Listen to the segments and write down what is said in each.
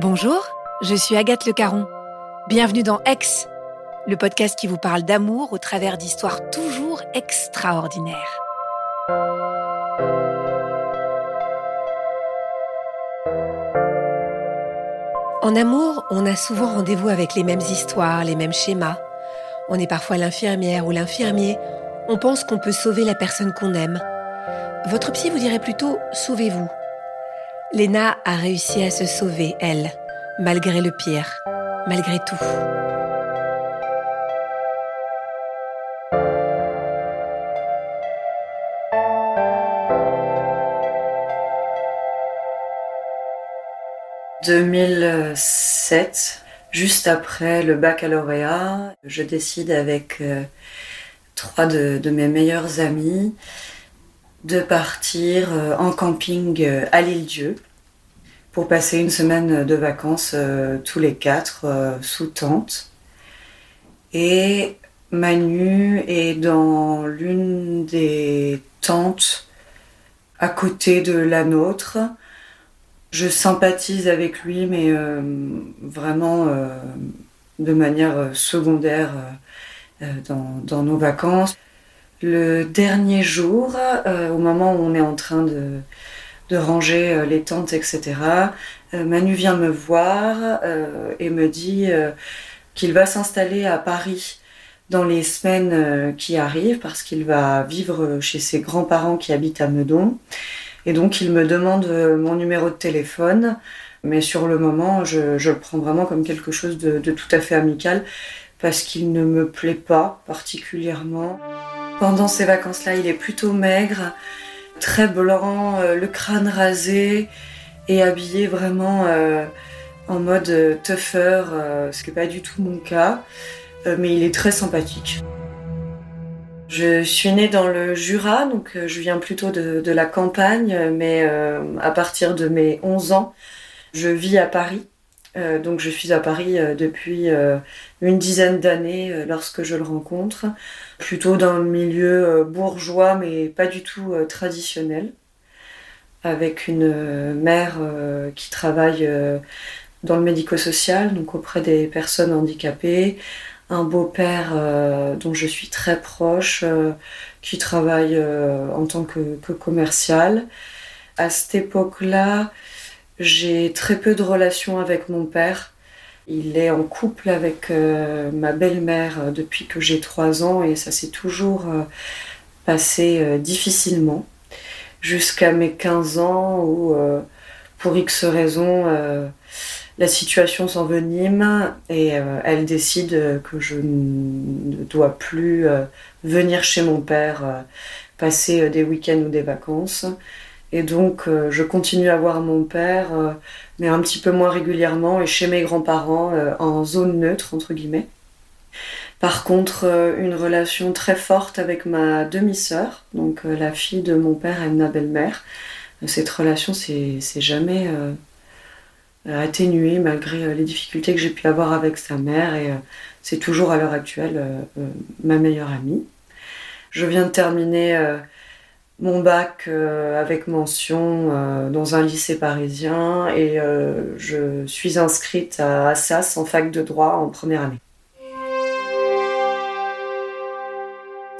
Bonjour, je suis Agathe Le Caron. Bienvenue dans Ex, le podcast qui vous parle d'amour au travers d'histoires toujours extraordinaires. En amour, on a souvent rendez-vous avec les mêmes histoires, les mêmes schémas. On est parfois l'infirmière ou l'infirmier. On pense qu'on peut sauver la personne qu'on aime. Votre psy vous dirait plutôt sauvez-vous. Léna a réussi à se sauver, elle, malgré le pire, malgré tout. « 2007, juste après le baccalauréat, je décide avec euh, trois de, de mes meilleurs amis de partir euh, en camping euh, à l'île Dieu pour passer une semaine de vacances euh, tous les quatre sous tente. Et Manu est dans l'une des tentes à côté de la nôtre. Je sympathise avec lui, mais vraiment de manière secondaire dans, dans nos vacances le dernier jour, euh, au moment où on est en train de, ranger euh, les tentes, etc., euh, Manu vient me voir et me dit qu'il va s'installer à Paris dans les semaines qui arrivent parce qu'il va vivre chez ses grands-parents qui habitent à Meudon. Et donc il me demande mon numéro de téléphone, mais sur le moment, je, je le prends vraiment comme quelque chose de tout à fait amical parce qu'il ne me plaît pas particulièrement. Pendant ces vacances-là, il est plutôt maigre, très blanc, euh, le crâne rasé et habillé vraiment euh, en mode euh, tougher, ce qui n'est pas du tout mon cas, mais il est très sympathique. Je suis née dans le Jura, donc je viens plutôt de, de la campagne, mais à partir de mes 11 ans, je vis à Paris. Euh, donc je suis à Paris euh, depuis euh, une dizaine d'années lorsque je le rencontre, plutôt dans le milieu bourgeois mais pas du tout traditionnel, avec une mère qui travaille dans le médico-social, donc auprès des personnes handicapées, un beau-père dont je suis très proche, qui travaille en tant que, que commercial. À cette époque-là, j'ai très peu de relations avec mon père. Il est en couple avec euh, ma belle-mère euh, depuis que j'ai 3 ans et ça s'est toujours euh, passé difficilement jusqu'à mes 15 ans où, pour X raisons, la situation s'envenime et elle décide que je ne dois plus venir chez mon père passer des week-ends ou des vacances et donc, euh, je continue à voir mon père, euh, mais un petit peu moins régulièrement, et chez mes grands-parents, euh, en zone neutre, entre guillemets. Par contre, une relation très forte avec ma demi-sœur, donc la fille de mon père et de ma belle-mère. Cette relation s'est jamais atténuée malgré les difficultés que j'ai pu avoir avec sa mère, et c'est toujours à l'heure actuelle ma meilleure amie. Je viens de terminer mon bac euh, avec mention euh, dans un lycée parisien et euh, je suis inscrite à Assas en fac de droit en première année.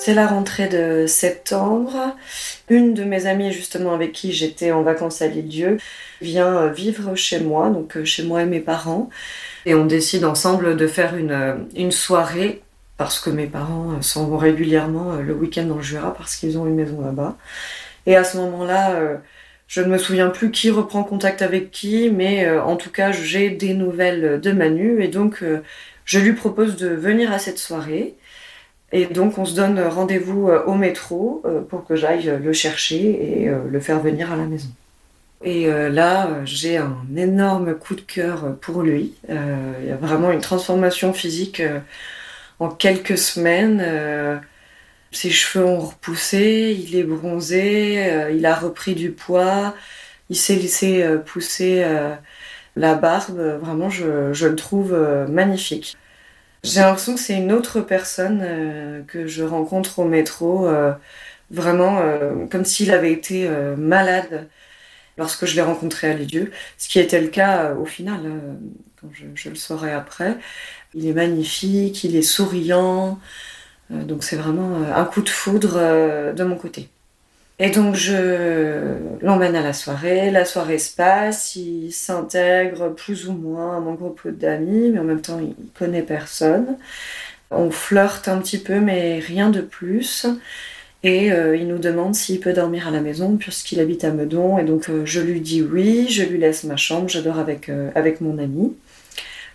C'est la rentrée de septembre. Une de mes amies, justement, avec qui j'étais en vacances à l'île-dieu, vient vivre chez moi, donc chez moi et mes parents. Et on décide ensemble de faire une, une soirée parce que mes parents euh, s'en vont régulièrement euh, le week-end dans le Jura parce qu'ils ont une maison là-bas. Et à ce moment-là, euh, je ne me souviens plus qui reprend contact avec qui, mais en tout cas, j'ai des nouvelles de Manu et donc je lui propose de venir à cette soirée. Et donc on se donne rendez-vous au métro pour que j'aille le chercher et le faire venir à la maison. Et là, j'ai un énorme coup de cœur pour lui. Il y a vraiment une transformation physique en quelques semaines. ses cheveux ont repoussé, il est bronzé, il a repris du poids, il s'est laissé pousser la barbe, vraiment, je, le trouve magnifique. J'ai l'impression que c'est une autre personne euh, que je rencontre au métro, euh, vraiment euh, comme s'il avait été malade lorsque je l'ai rencontré à Lidieu, ce qui était le cas au final, quand je, je, le saurai après. Il est magnifique, il est souriant, donc c'est vraiment un coup de foudre de mon côté. Et donc je l'emmène à la soirée, la soirée se passe, il s'intègre plus ou moins à mon groupe d'amis, mais en même temps il connaît personne. On flirte un petit peu, mais rien de plus. Et euh, il nous demande s'il peut dormir à la maison puisqu'il habite à Meudon. Et donc euh, je lui dis oui, je lui laisse ma chambre, je dors euh, avec mon ami.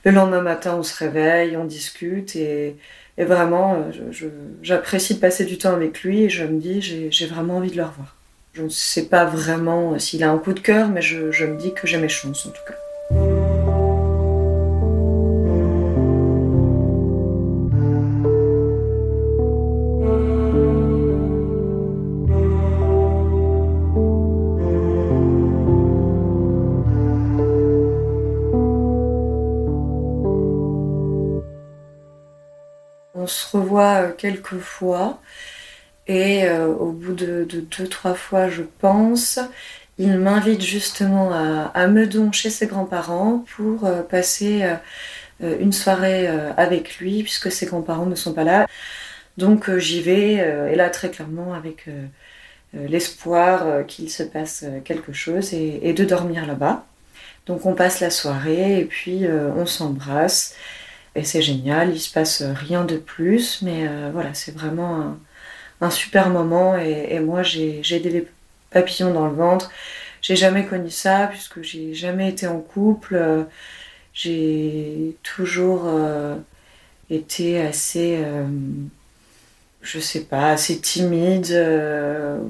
Le lendemain matin, on se réveille, on discute et vraiment, euh, j'apprécie de passer du temps avec lui et je me dis, j'ai vraiment envie de le revoir. Je ne sais pas vraiment s'il a un coup de cœur, mais je me dis que j'ai mes chances en tout cas. Se revoit euh, quelques fois. Et euh, au bout de, deux, trois fois, je pense, il m'invite justement à, Meudon chez ses grands-parents pour euh, passer une soirée avec lui, puisque ses grands-parents ne sont pas là. Donc j'y vais, et là très clairement avec l'espoir qu'il se passe quelque chose et de dormir là-bas. Donc on passe la soirée et puis on s'embrasse. Et c'est génial, il se passe rien de plus, mais euh, voilà, c'est vraiment un, super moment. Et, moi, j'ai des papillons dans le ventre. J'ai jamais connu ça, puisque j'ai jamais été en couple. J'ai toujours euh, été assez, euh, je sais pas, assez timide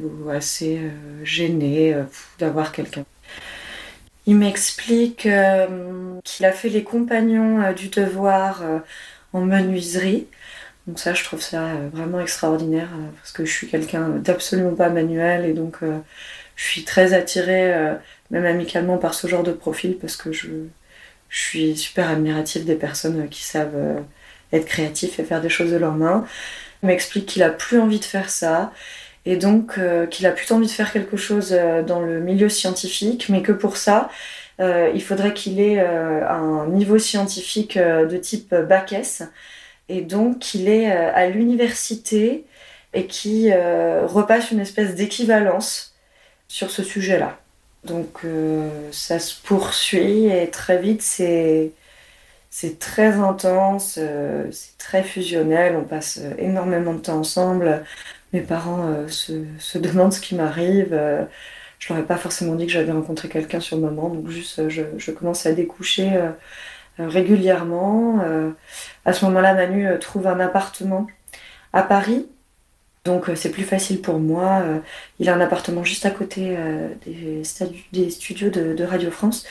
ou assez gênée d'avoir quelqu'un. Il m'explique euh, qu'il a fait les compagnons euh, du devoir euh, en menuiserie. Donc ça, je trouve ça vraiment extraordinaire parce que je suis quelqu'un d'absolument pas manuel et donc je suis très attirée, même amicalement, par ce genre de profil parce que je, suis super admirative des personnes qui savent être créatifs et faire des choses de leurs mains. Il m'explique qu'il a plus envie de faire ça et donc euh, qu'il a plutôt envie de faire quelque chose euh, dans le milieu scientifique, mais que pour ça, euh, il faudrait qu'il ait un niveau scientifique de type bac S, et donc qu'il est à l'université et qui repasse une espèce d'équivalence sur ce sujet-là. Donc ça se poursuit et très vite c'est c'est très intense, c'est très fusionnel, on passe énormément de temps ensemble. Mes parents euh, se, demandent ce qui m'arrive. Euh, je leur ai pas forcément dit que j'avais rencontré quelqu'un sur le moment, donc juste euh, je, commence à découcher régulièrement. à ce moment-là, Manu trouve un appartement à Paris. Donc c'est plus facile pour moi. il a un appartement juste à côté des, studios de, Radio France.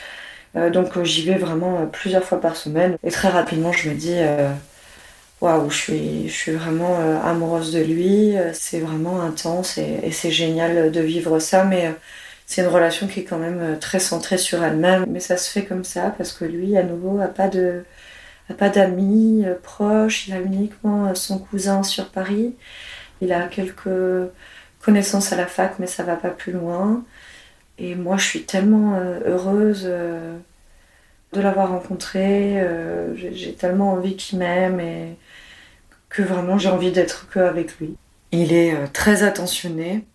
donc j'y vais vraiment plusieurs fois par semaine. Et très rapidement, je me dis, waouh, je suis, je suis vraiment euh, amoureuse de lui. Euh, c'est vraiment intense et, c'est génial de vivre ça. Mais euh, c'est une relation qui est quand même très centrée sur elle-même. Mais ça se fait comme ça parce que lui, à nouveau, n'a pas de pas d'amis proches. Il a uniquement son cousin sur Paris. Il a quelques connaissances à la fac, mais ça va pas plus loin. Et moi, je suis tellement heureuse de l'avoir rencontré. J'ai tellement envie qu'il m'aime que vraiment j'ai envie d'être que avec lui. Il est euh, très attentionné,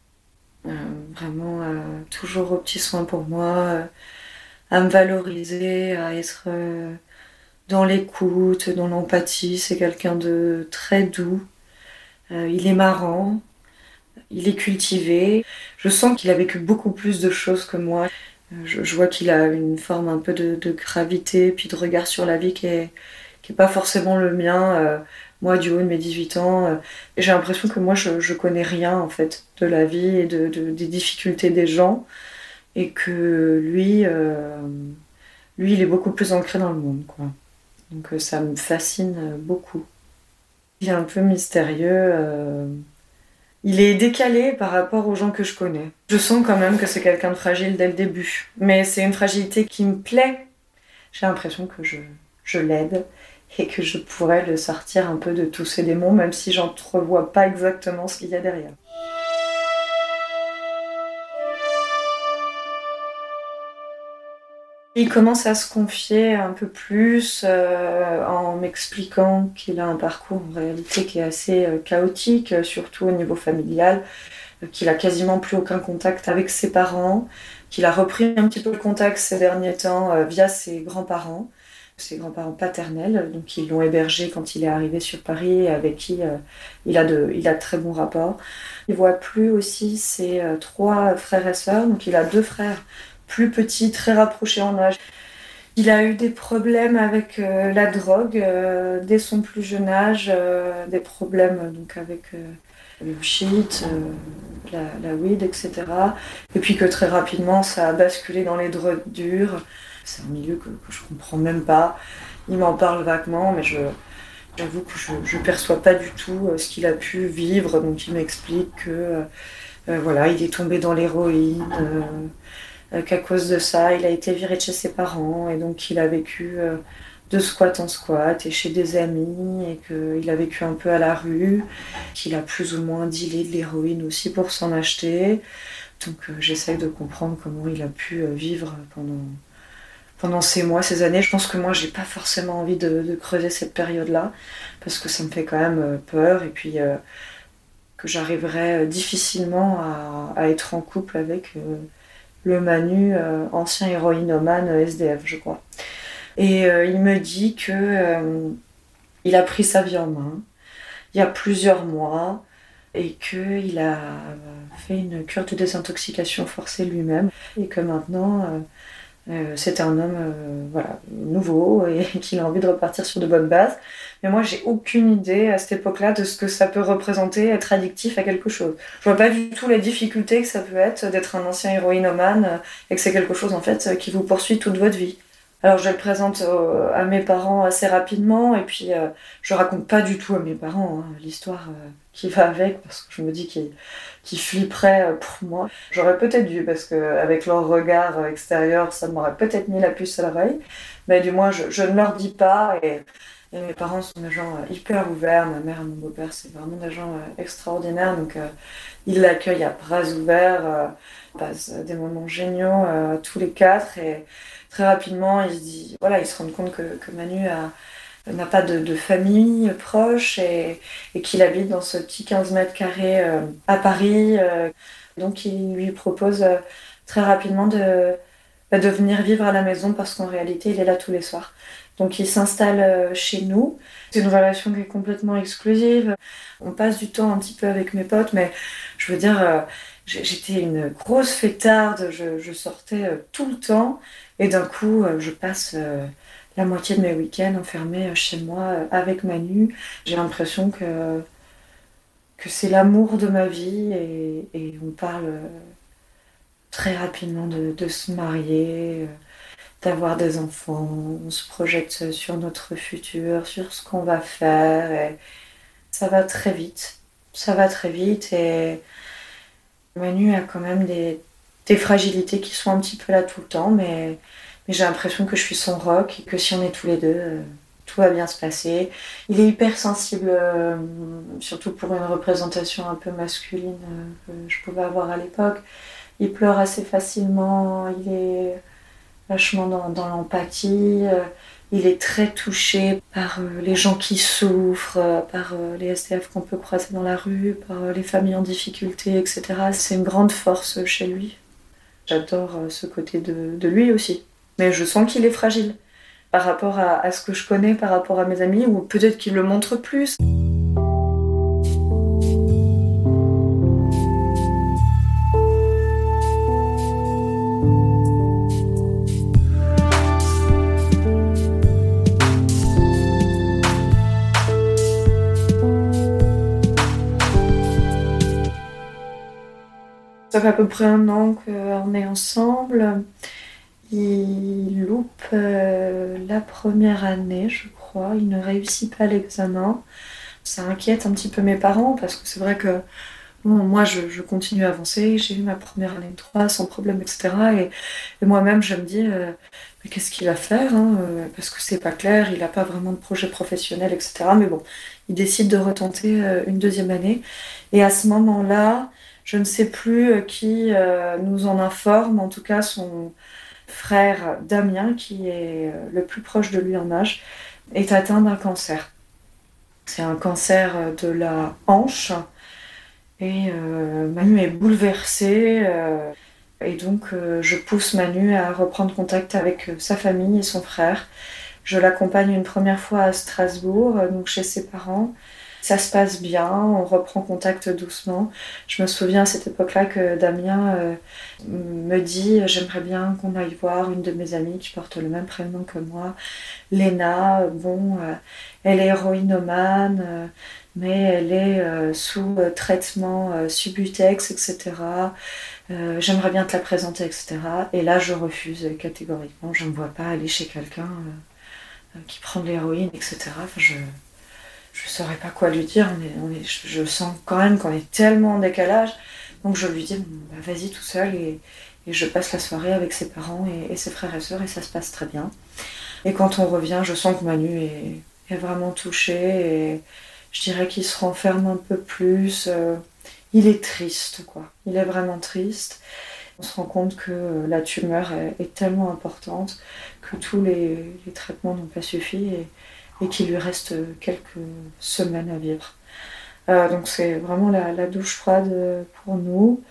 euh, vraiment euh, toujours aux petits soins pour moi, à me valoriser, à être dans l'écoute, dans l'empathie. C'est quelqu'un de très doux. il est marrant, il est cultivé. Je sens qu'il a vécu beaucoup plus de choses que moi. Je, vois qu'il a une forme un peu de, gravité, puis de regard sur la vie qui est, qui est pas forcément le mien moi, du haut de mes 18 ans, euh, j'ai l'impression que moi, je, je connais rien, en fait, de la vie et de, des difficultés des gens. et que lui, lui, il est beaucoup plus ancré dans le monde, quoi. Donc ça me fascine beaucoup. Il est un peu mystérieux. Il est décalé par rapport aux gens que je connais. Je sens quand même que c'est quelqu'un de fragile dès le début. Mais c'est une fragilité qui me plaît. J'ai l'impression que je, je l'aide et que je pourrais le sortir un peu de tous ces démons, même si j'entrevois pas exactement ce qu'il y a derrière. Il commence à se confier un peu plus euh, en m'expliquant qu'il a un parcours en réalité qui est assez euh, chaotique, euh, surtout au niveau familial, qu'il a quasiment plus aucun contact avec ses parents, qu'il a repris un petit peu le contact ces derniers temps via ses grands-parents, ses grands-parents paternels, donc ils l'ont hébergé quand il est arrivé sur Paris, avec qui il, a de, il a très bons rapports. Il voit plus aussi ses trois frères et sœurs, donc il a deux frères plus petit, très rapproché en âge. Il a eu des problèmes avec euh, la drogue euh, dès son plus jeune âge, euh, des problèmes donc avec le shit, la, weed, etc. Et puis que très rapidement ça a basculé dans les drogues dures. C'est un milieu que, je je comprends même pas. Il m'en parle vaguement, mais je, j'avoue que je ne perçois pas du tout ce qu'il a pu vivre. Donc il m'explique que voilà, il est tombé dans l'héroïne euh, qu'à cause de ça, il a été viré de chez ses parents et donc il a vécu euh, de squat en squat et chez des amis et qu'il a vécu un peu à la rue, qu'il a plus ou moins dealé de l'héroïne aussi pour s'en acheter. Donc euh, j'essaye de comprendre comment il a pu vivre pendant, pendant ces mois, ces années. Je pense que moi, j'ai pas forcément envie de, creuser cette période-là parce que ça me fait quand même peur et puis que j'arriverai difficilement à, être en couple avec le Manu, euh, ancien héroïnomane euh, SDF, je crois. Et euh, il me dit que il a pris sa vie en main il y a plusieurs mois et qu'il a fait une cure de désintoxication forcée lui-même et que maintenant c'est un homme voilà, nouveau et qu'il a envie de repartir sur de bonnes bases. Mais moi, j'ai aucune idée à cette époque-là de ce que ça peut représenter être addictif à quelque chose. Je vois pas du tout les difficultés que ça peut être d'être un ancien héroïnomane euh, et que c'est quelque chose en fait qui vous poursuit toute votre vie. Alors je le présente euh, à mes parents assez rapidement et puis euh, je raconte pas du tout à mes parents hein, l'histoire qui va avec parce que je me dis qu'ils flipperaient pour moi. J'aurais peut-être dû parce qu'avec leur regard extérieur ça m'aurait peut-être mis la puce à l'oreille. Mais du moins je, ne leur dis pas et mes parents sont des gens euh, hyper ouverts. Ma mère et mon beau-père, c'est vraiment des gens euh, extraordinaires. Donc, euh, ils l'accueillent à bras ouverts, passent des moments géniaux tous les quatre. Et très rapidement, ils se, voilà, ils se rendent compte que, que Manu n'a pas de, famille proche et, et qu'il habite dans ce petit 15 mètres carrés à Paris. donc, il lui propose très rapidement de, bah, de venir vivre à la maison parce qu'en réalité, il est là tous les soirs. Donc il s'installe euh, chez nous. C'est une relation qui est complètement exclusive. On passe du temps un petit peu avec mes potes, mais je veux dire, euh, j'étais une grosse fêtarde, je, sortais euh, tout le temps, et d'un coup, je passe la moitié de mes week-ends enfermés chez moi avec Manu. J'ai l'impression que, c'est l'amour de ma vie, et, on parle très rapidement de, se marier d'avoir des enfants, on se projette sur notre futur, sur ce qu'on va faire et ça va très vite. Ça va très vite et Manu a quand même des, fragilités qui sont un petit peu là tout le temps, mais, mais j'ai l'impression que je suis son rock et que si on est tous les deux, euh, tout va bien se passer. Il est hyper sensible, euh, surtout pour une représentation un peu masculine euh, que je pouvais avoir à l'époque. Il pleure assez facilement, il est vachement dans, l'empathie. Il est très touché par les gens qui souffrent, par les SDF qu'on peut croiser dans la rue, par les familles en difficulté, etc. C'est une grande force chez lui. J'adore ce côté de, lui aussi mais je sens qu'il est fragile par rapport à, ce que je connais, par rapport à mes amis, ou peut-être qu'il le montre plus. Ça fait à peu près un an qu'on est ensemble. Il loupe la première année, je crois. Il ne réussit pas l'examen. Ça inquiète un petit peu mes parents parce que c'est vrai que moi, je, continue à avancer. J'ai eu ma première année de 3 sans problème, etc. Et, moi-même, je me dis, euh, mais qu'est-ce qu'il va faire hein, euh, Parce que c'est pas clair, il n'a pas vraiment de projet professionnel, etc. Mais bon, il décide de retenter euh, une deuxième année. Et à ce moment-là, je ne sais plus qui nous en informe, en tout cas son frère Damien, qui est le plus proche de lui en âge, est atteint d'un cancer. C'est un cancer de la hanche et euh, Manu est bouleversée. Euh, et donc, euh, je pousse Manu à reprendre contact avec sa famille et son frère. Je l'accompagne une première fois à Strasbourg, donc chez ses parents. Ça se passe bien, on reprend contact doucement. Je me souviens à cette époque-là que Damien me dit J'aimerais bien qu'on aille voir une de mes amies qui porte le même prénom que moi, Léna. Bon, elle est héroïnomane mais elle est euh, sous euh, traitement euh, subutex, etc. J'aimerais bien te la présenter, etc. Et là, je refuse catégoriquement. Je ne vois pas aller chez quelqu'un qui prend de l'héroïne, etc. je ne saurais pas quoi lui dire. On je sens quand même qu'on est tellement en décalage. Donc je lui dis, bah, vas-y tout seul et, je passe la soirée avec ses parents et, ses frères et sœurs et ça se passe très bien. Et quand on revient, je sens que Manu est, vraiment touché et, je dirais qu'il se renferme un peu plus. Euh, il est triste, quoi. Il est vraiment triste. On se rend compte que la tumeur est, tellement importante que tous les, traitements n'ont pas suffi qu'il lui reste quelques semaines à vivre. Euh, donc c'est vraiment la, douche froide pour nous.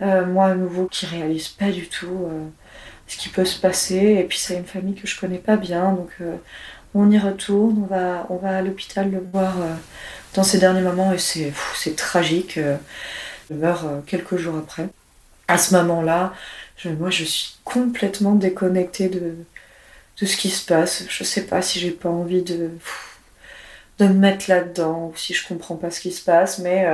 Euh, moi à nouveau qui réalise pas du tout ce qui peut se passer. Et puis c'est une famille que je connais pas bien, donc on y retourne, on va, on va à l'hôpital le voir euh, dans ces derniers moments et c'est, tragique. il euh, meurt euh, quelques jours après. À ce moment-là, moi je suis complètement déconnectée de, de ce qui se passe. Je sais pas si j'ai pas envie de, de me mettre là-dedans ou si je comprends pas ce qui se passe, mais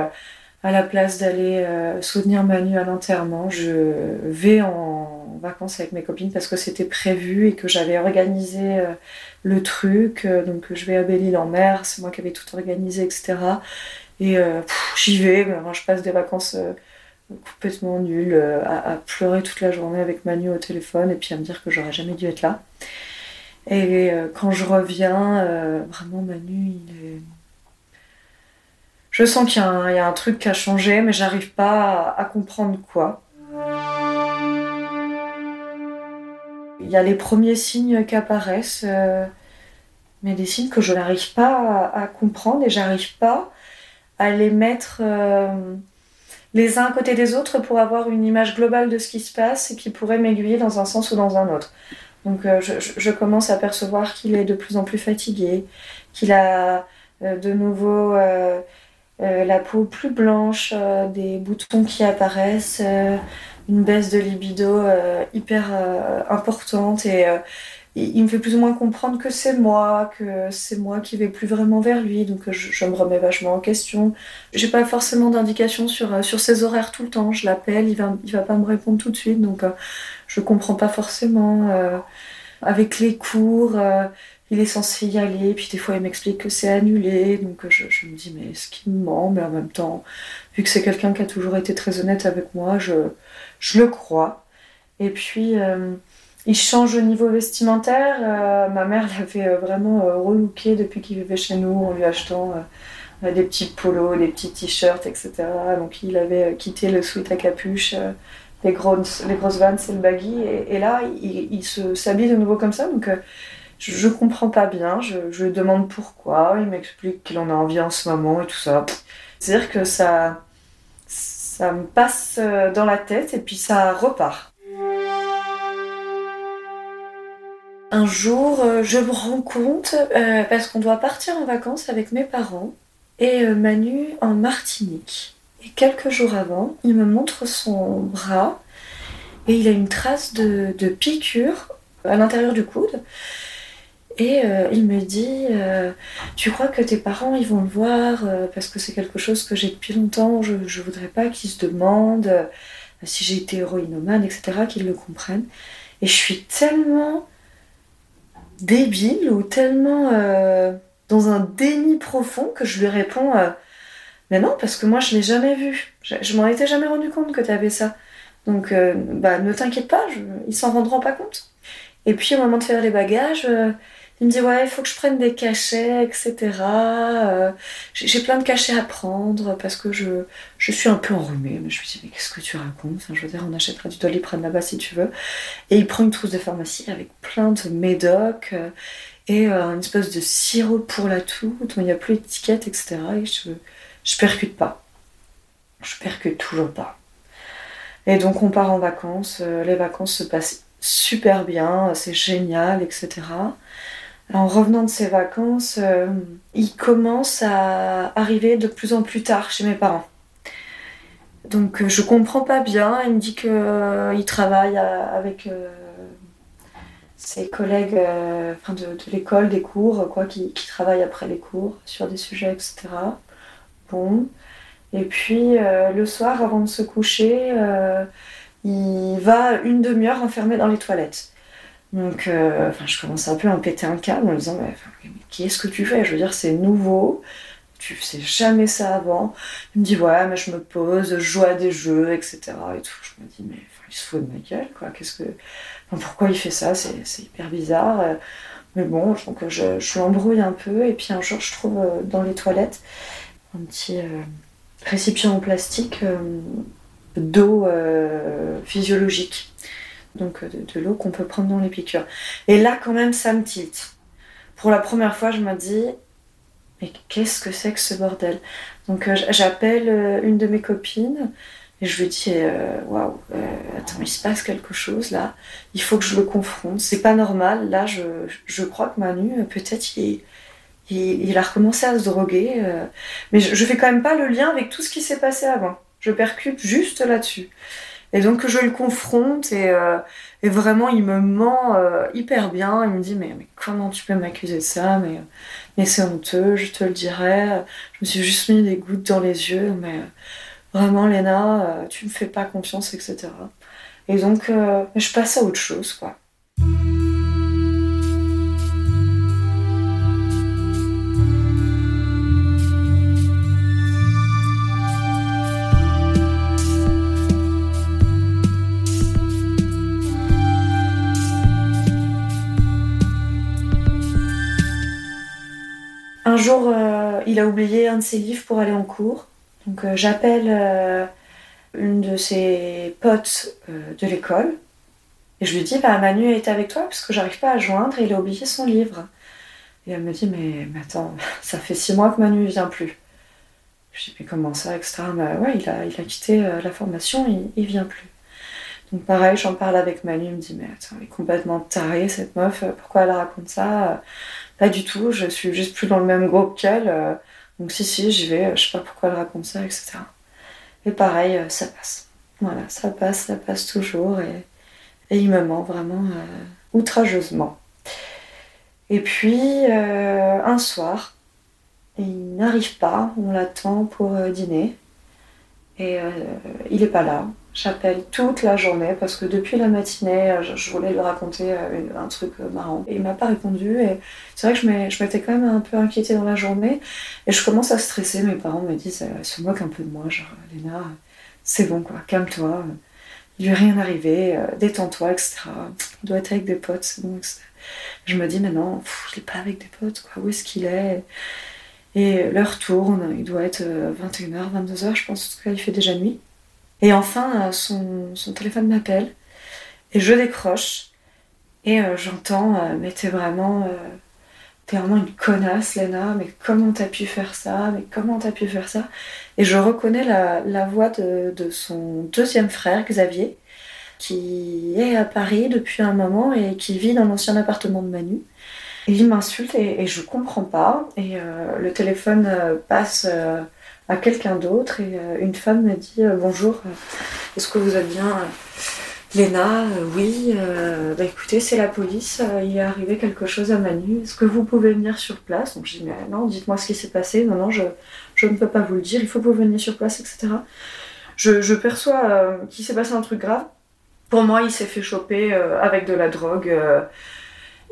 à la place d'aller euh, soutenir Manu à l'enterrement, je vais en vacances avec mes copines parce que c'était prévu et que j'avais organisé euh, le truc. Euh, donc je vais à Belle-Île-en-Mer, c'est moi qui avais tout organisé, etc. Et j'y vais, moi je passe des vacances complètement nulles, à, à, pleurer toute la journée avec Manu au téléphone et puis à me dire que j'aurais jamais dû être là. Et quand je reviens, vraiment Manu, il est je sens qu'il y, a un truc qui a changé, mais j'arrive pas à, comprendre quoi. Il y a les premiers signes qui apparaissent, euh, mais des signes que je n'arrive pas à, comprendre et j'arrive pas à les mettre euh, les uns à côté des autres pour avoir une image globale de ce qui se passe et qui pourrait m'aiguiller dans un sens ou dans un autre. Donc euh, je, commence à percevoir qu'il est de plus en plus fatigué, qu'il a de nouveau euh, la peau plus blanche, euh, des boutons qui apparaissent, euh, une baisse de libido hyper importante et il me fait plus ou moins comprendre que c'est moi, que c'est moi qui vais plus vraiment vers lui, donc je, me remets vachement en question. J'ai pas forcément d'indication sur, sur ses horaires tout le temps. Je l'appelle, il va, il va pas me répondre tout de suite, donc je comprends pas forcément. avec les cours, il est censé y aller, puis des fois il m'explique que c'est annulé, donc je, me dis mais est-ce qu'il me ment Mais en même temps, vu que c'est quelqu'un qui a toujours été très honnête avec moi, je, je le crois. Et puis euh, il change au niveau vestimentaire. Euh, ma mère l'avait euh, vraiment relooké depuis qu'il vivait chez nous en lui achetant des petits polos, des petits t-shirts, etc. Donc il avait quitté le sweat à capuche. les grosses, les grosses vannes, c'est le baggy. Et, là, il, il se s'habille de nouveau comme ça. Donc, je, comprends pas bien, je, je demande pourquoi, il m'explique qu'il en a envie en ce moment et tout ça. C'est-à-dire que ça, ça me passe euh, dans la tête et puis ça repart. Un jour, euh, je me rends compte, euh, parce qu'on doit partir en vacances avec mes parents et Manu en Martinique. Et quelques jours avant, il me montre son bras et il a une trace de, piqûre à l'intérieur du coude. Et euh, il me dit euh, Tu crois que tes parents ils vont le voir euh, Parce que c'est quelque chose que j'ai depuis longtemps, je, je voudrais pas qu'ils se demandent. si j'ai été héroïnomane, etc., qu'ils le comprennent. Et je suis tellement débile ou tellement euh, dans un déni profond que je lui réponds euh, Mais non, parce que moi je l'ai jamais vu. Je, m'en étais jamais rendu compte que tu avais ça. Donc euh, bah, ne t'inquiète pas, je, ils s'en rendront pas compte. Et puis au moment de faire les bagages, il me dit ouais, il faut que je prenne des cachets, etc. Euh, j'ai plein de cachets à prendre parce que je, je suis un peu enrhumée. Mais je lui dis mais qu'est-ce que tu racontes? Je veux dire, on achètera du doliprane là-bas si tu veux. Et il prend une trousse de pharmacie avec plein de médocs euh, et euh, une espèce de sirop pour la toux dont il n'y a plus d'étiquette, etc. Et je, je percute pas. Je percute toujours pas. Et donc on part en vacances. les vacances se passent super bien, c'est génial, etc. En revenant de ses vacances, euh, il commence à arriver de plus en plus tard chez mes parents. Donc euh, je comprends pas bien. Il me dit qu'il euh, travaille avec ses collègues de, l'école, des cours, quoi, qui, qui, travaillent après les cours sur des sujets, etc. Bon. Et puis le soir, avant de se coucher, il va une demi-heure enfermé dans les toilettes. Donc, euh, je commence un peu à me péter un câble en me disant, mais, qu'est-ce que tu fais? Je veux dire, c'est nouveau, tu sais jamais ça avant. Il me dit, ouais, mais je me pose, je joue à des jeux, etc. Et tout. Je me dis, mais il se fout de ma gueule, quoi. Qu'est-ce que... pourquoi il fait ça? C'est hyper bizarre. Mais bon, donc je, je l'embrouille un peu. Et puis un jour, je trouve euh, dans les toilettes un petit euh, récipient en plastique d'eau physiologique donc euh, de, l'eau qu'on peut prendre dans les piqûres. Et là, quand même, ça me tilte. Pour la première fois, je me dis, mais qu'est-ce que c'est que ce bordel? Donc euh, j'appelle euh, une de mes copines et je lui dis, waouh, attends, il se passe quelque chose là, il faut que je le confronte, c'est pas normal. Là, je, je crois que Manu, peut-être, il, il, a recommencé à se droguer, mais je, je fais quand même pas le lien avec tout ce qui s'est passé avant. Je percute juste là-dessus. Et donc je le confronte et, euh, vraiment il me ment euh, hyper bien. Il me dit mais, mais comment tu peux m'accuser de ça? Mais, mais c'est honteux, je te le dirai. Je me suis juste mis des gouttes dans les yeux, mais vraiment Léna, euh, tu me fais pas confiance, etc. Et donc je passe à autre chose quoi. Jour, euh, il a oublié un de ses livres pour aller en cours. Donc euh, j'appelle euh, une de ses potes de l'école et je lui dis bah, Manu est avec toi parce que j'arrive pas à joindre et il a oublié son livre. Et elle me dit mais, attends, ça fait six mois que Manu vient plus. Je dis mais comment ça, etc. Bah ouais, il a, quitté la formation, il, il vient plus. Donc pareil, j'en parle avec Manu, il me dit mais attends, elle est complètement tarée cette meuf, pourquoi elle raconte ça? Pas du tout, je suis juste plus dans le même groupe qu'elle. Euh, donc si, si, j'y vais, je sais pas pourquoi elle raconte ça, etc. Et pareil, euh, ça passe. Voilà, ça passe, ça passe toujours. Et, il me ment vraiment euh, outrageusement. Et puis, un soir, il n'arrive pas, on l'attend pour dîner. Et il n'est pas là. J'appelle toute la journée parce que depuis la matinée, je, voulais lui raconter euh, un truc euh, marrant. Et il m'a pas répondu. Et c'est vrai que je m'étais quand même un peu inquiétée dans la journée. Et je commence à stresser. Mes parents me disent, euh, se moquent un peu de moi. Genre, Léna, c'est bon quoi, calme-toi. Il lui est rien arrivé, détends-toi, etc. Il doit être avec des potes, c'est bon, etc. Je me dis, mais non, il est pas avec des potes, quoi. Où est-ce qu'il est, Et l'heure tourne, il doit être 21h, 22h, je pense. En tout cas, il fait déjà nuit. Et enfin, euh, son, téléphone m'appelle et je décroche et euh, j'entends euh, Mais t'es vraiment, t'es vraiment une connasse, Léna, mais comment t'as pu faire ça Mais comment t'as pu faire ça? Et je reconnais la, voix de, son deuxième frère, Xavier, qui est à Paris depuis un moment et qui vit dans l'ancien appartement de Manu. Et il m'insulte et, et, je comprends pas. Et le téléphone passe à quelqu'un d'autre et euh, une femme me dit euh, bonjour, euh, est-ce que vous êtes bien Léna, oui, bah écoutez, c'est la police, il est arrivé quelque chose à Manu, est-ce que vous pouvez venir sur place? Donc je dis, mais non, dites-moi ce qui s'est passé, non, non, je, je ne peux pas vous le dire, il faut que vous veniez sur place, etc. Je, perçois qu'il s'est passé un truc grave. Pour moi, il s'est fait choper avec de la drogue.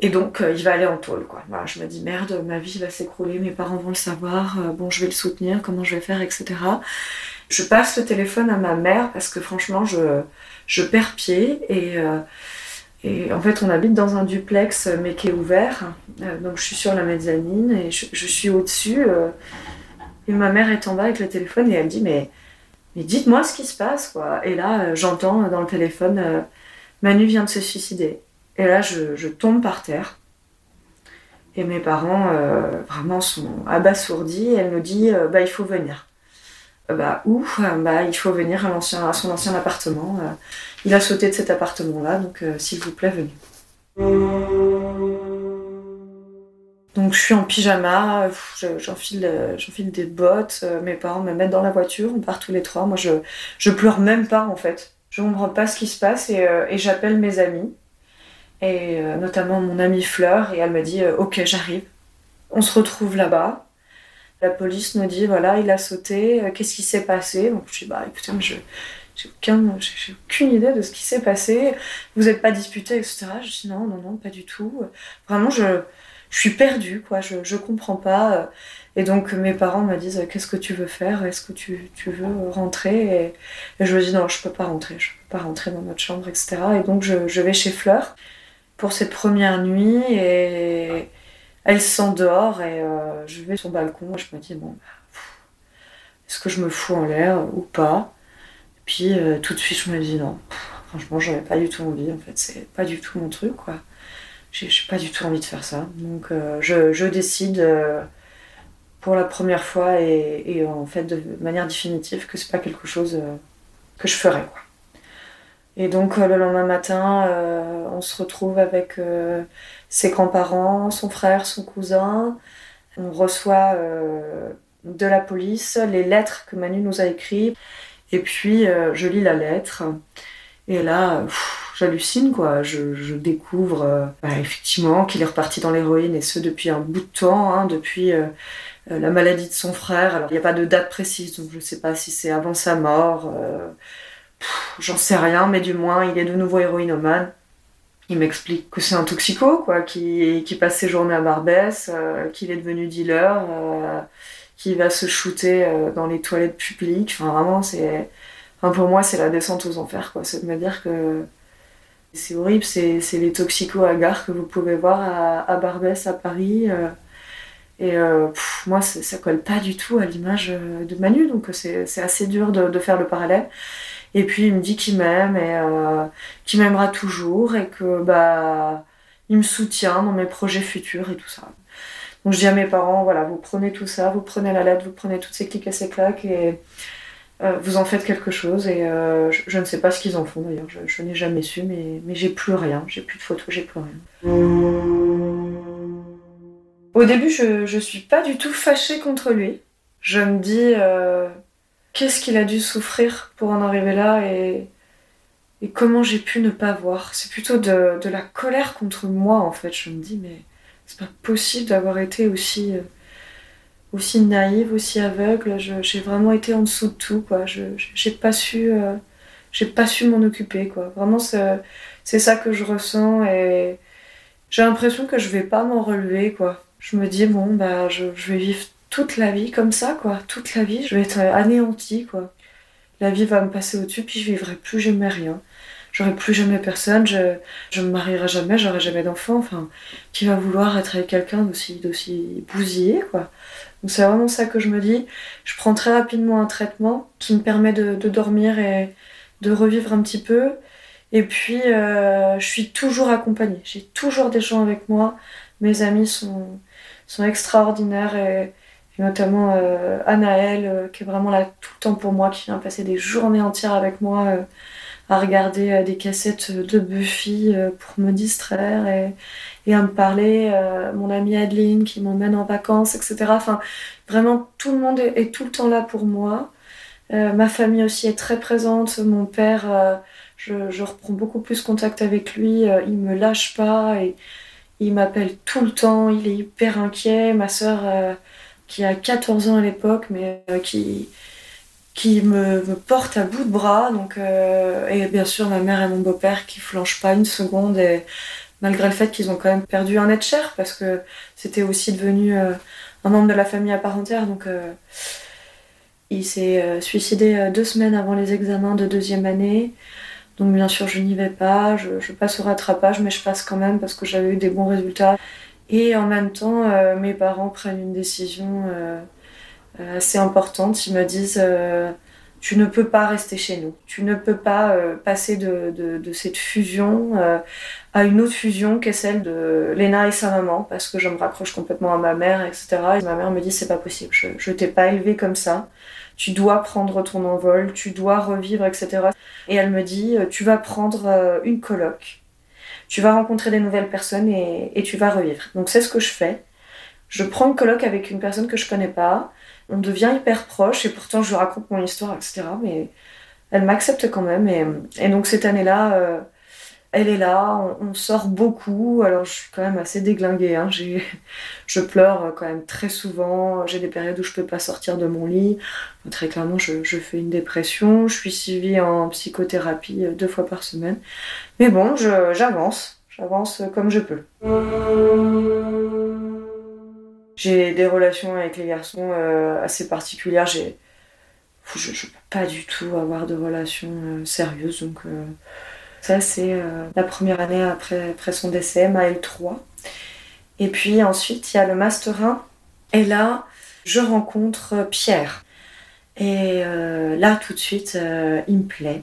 Et donc, il va aller en tôle, quoi. Je me dis, merde, ma vie va s'écrouler, mes parents vont le savoir, bon, je vais le soutenir, comment je vais faire, etc. Je passe le téléphone à ma mère parce que franchement, je, je perds pied et, euh, et en fait, on habite dans un duplex mais qui est ouvert. Euh, donc, je suis sur la mezzanine et je, suis au-dessus. Euh, et ma mère est en bas avec le téléphone et elle dit Mais, mais dites-moi ce qui se passe, quoi. Et là, j'entends dans le téléphone Manu vient de se suicider. Et là, je, je tombe par terre. Et mes parents vraiment sont abasourdis. Elle me dit Bah, il faut venir. Euh, bah, où euh, bah, il faut venir à, son ancien appartement. Euh. il a sauté de cet appartement-là, donc s'il vous plaît, venez. Donc je suis en pyjama, j'enfile, j'enfile des bottes, mes parents me mettent dans la voiture, on part tous les trois. Moi je, je pleure même pas en fait. Je ne comprends pas ce qui se passe et, et j'appelle mes amis, et notamment mon amie Fleur, et elle me dit Ok, j'arrive. On se retrouve là-bas. La police nous dit voilà, il a sauté, euh, qu'est-ce qui s'est passé? Donc je dis bah écoutez, je j'ai aucune idée de ce qui s'est passé. Vous n'êtes pas disputé, etc. Je dis non, non, non, pas du tout. Vraiment, je, je suis perdue, quoi. Je, je comprends pas. Et donc mes parents me disent qu'est-ce que tu veux faire? Est-ce que tu, tu, veux rentrer? Et, je me dis non, je peux pas rentrer. Je peux pas rentrer dans notre chambre, etc. Et donc je vais chez Fleur pour cette première nuit et elle s'endort et euh, je vais sur le balcon et je me dis, bon, bah, est-ce que je me fous en l'air ou pas? Et puis euh, tout de suite, je me dis, non, franchement, j'avais pas du tout envie, en fait, c'est pas du tout mon truc, quoi. J'ai pas du tout envie de faire ça. Donc euh, je, décide pour la première fois et, en fait de manière définitive que c'est pas quelque chose que je ferais, quoi. Et donc le lendemain matin, on se retrouve avec ses grands-parents, son frère, son cousin. On reçoit euh, de la police les lettres que Manu nous a écrites. Et puis, euh, je lis la lettre. Et là, j'hallucine, quoi. Je, découvre euh, bah, effectivement qu'il est reparti dans l'héroïne, et ce depuis un bout de temps, hein, depuis la maladie de son frère. Alors, il n'y a pas de date précise, donc je ne sais pas si c'est avant sa mort. J'en sais rien, mais du moins, il est de nouveau héroïnomane il m'explique que c'est un toxico, quoi, qui, qui passe ses journées à Barbès, euh, qu'il est devenu dealer, euh, qui va se shooter euh, dans les toilettes publiques. Enfin, vraiment, c'est. Enfin, pour moi, c'est la descente aux enfers, quoi. C'est de me dire que c'est horrible, c'est, les toxicos à gare que vous pouvez voir à, Barbès, à Paris. et moi, ça colle pas du tout à l'image de Manu, donc c'est, assez dur de faire le parallèle. Et puis il me dit qu'il m'aime et euh, qu'il m'aimera toujours et que bah il me soutient dans mes projets futurs et tout ça. Donc je dis à mes parents, voilà, vous prenez tout ça, vous prenez la lettre, vous prenez toutes ces clics et ces claques et euh, vous en faites quelque chose. Et euh, je, ne sais pas ce qu'ils en font d'ailleurs, je, n'ai jamais su, mais, mais j'ai plus rien, j'ai plus de photos, j'ai plus rien. Au début, je, je suis pas du tout fâchée contre lui. Je me dis, qu'est-ce qu'il a dû souffrir pour en arriver là et, et comment j'ai pu ne pas voir. C'est plutôt de, de, la colère contre moi en fait. Je me dis mais c'est pas possible d'avoir été aussi, euh, aussi naïve, aussi aveugle. J'ai vraiment été en dessous de tout quoi. Je j'ai pas su euh, su m'en occuper quoi. Vraiment c'est ça que je ressens et j'ai l'impression que je vais pas m'en relever quoi. Je me dis bon bah je, je vais vivre toute la vie comme ça, quoi. Toute la vie, je vais être anéantie, quoi. La vie va me passer au-dessus, puis je vivrai plus jamais rien. J'aurai plus jamais personne, je, je me marierai jamais, j'aurai jamais d'enfant. Enfin, qui va vouloir être avec quelqu'un d'aussi, d'aussi bousillé, quoi. Donc c'est vraiment ça que je me dis. Je prends très rapidement un traitement qui me permet de, dormir et de revivre un petit peu. Et puis, euh, je suis toujours accompagnée. J'ai toujours des gens avec moi. Mes amis sont, sont extraordinaires et, et notamment euh, Anaël, euh, qui est vraiment là tout le temps pour moi, qui vient passer des journées entières avec moi euh, à regarder des cassettes de Buffy pour me distraire et, à me parler. mon amie Adeline qui m'emmène en vacances, etc. Enfin, vraiment, tout le monde est, tout le temps là pour moi. ma famille aussi est très présente. Mon père, je, je, reprends beaucoup plus contact avec lui. il me lâche pas et il m'appelle tout le temps. Il est hyper inquiet. Ma sœur qui a 14 ans à l'époque, mais euh, qui, qui me, portent à bout de bras. Donc, euh, et bien sûr, ma mère et mon beau-père qui flanchent pas une seconde. Et malgré le fait qu'ils ont quand même perdu un être cher, parce que c'était aussi devenu euh, un membre de la famille à part entière. Donc, il s'est suicidé deux semaines avant les examens de deuxième année. Donc, bien sûr, je n'y vais pas. Je passe au rattrapage, mais je passe quand même parce que j'avais eu des bons résultats. Et en même temps, euh, mes parents prennent une décision euh, euh, assez importante. Ils me disent euh, Tu ne peux pas rester chez nous. Tu ne peux pas euh, passer de, de- de cette fusion euh, à une autre fusion qui est celle de Léna et sa maman, parce que je me raccroche complètement à ma mère, etc. Et ma mère me dit C'est pas possible, je, je t'ai pas élevée comme ça. Tu dois prendre ton envol, tu dois revivre, etc. Et elle me dit Tu vas prendre une coloc tu vas rencontrer des nouvelles personnes et, tu vas revivre. Donc c'est ce que je fais. Je prends une colloque avec une personne que je connais pas. On devient hyper proche et pourtant je raconte mon histoire, etc. Mais elle m'accepte quand même. Et, et donc cette année-là, euh, elle est là. On, sort beaucoup. Alors je suis quand même assez déglinguée. Hein. Je pleure quand même très souvent. J'ai des périodes où je peux pas sortir de mon lit. Très clairement, je, fais une dépression. Je suis suivie en psychothérapie euh, deux fois par semaine. Mais bon, j'avance. J'avance comme je peux. J'ai des relations avec les garçons euh, assez particulières. J'ai, je, je peux pas du tout avoir de relations euh, sérieuses. Donc euh, ça, c'est euh, la première année après, son décès, ma L3. Et puis ensuite, il y a le Master 1. Et là, je rencontre Pierre. Et euh, là, tout de suite, euh, il me plaît.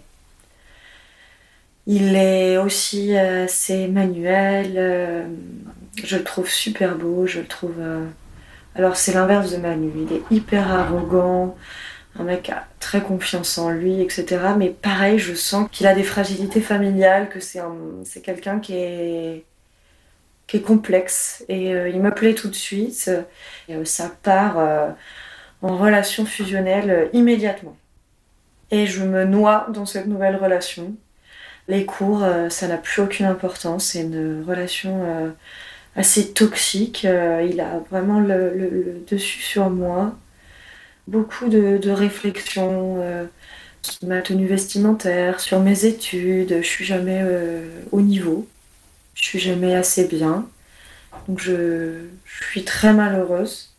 Il est aussi euh, assez manuel. euh, je le trouve super beau. Je le trouve. euh, Alors, c'est l'inverse de Manu. Il est hyper arrogant. Un mec a très confiance en lui, etc. Mais pareil, je sens qu'il a des fragilités familiales, que c'est c'est quelqu'un qui est qui est complexe. Et euh, il me plaît tout de suite. Et, euh, ça part euh, en relation fusionnelle immédiatement. Et je me noie dans cette nouvelle relation. Les cours, ça n'a plus aucune importance. C'est une relation assez toxique. Il a vraiment le dessus sur moi. Beaucoup de, réflexions euh, sur ma tenue vestimentaire, sur mes études. Je suis jamais euh, au niveau. Je suis jamais assez bien. Donc je, suis très malheureuse.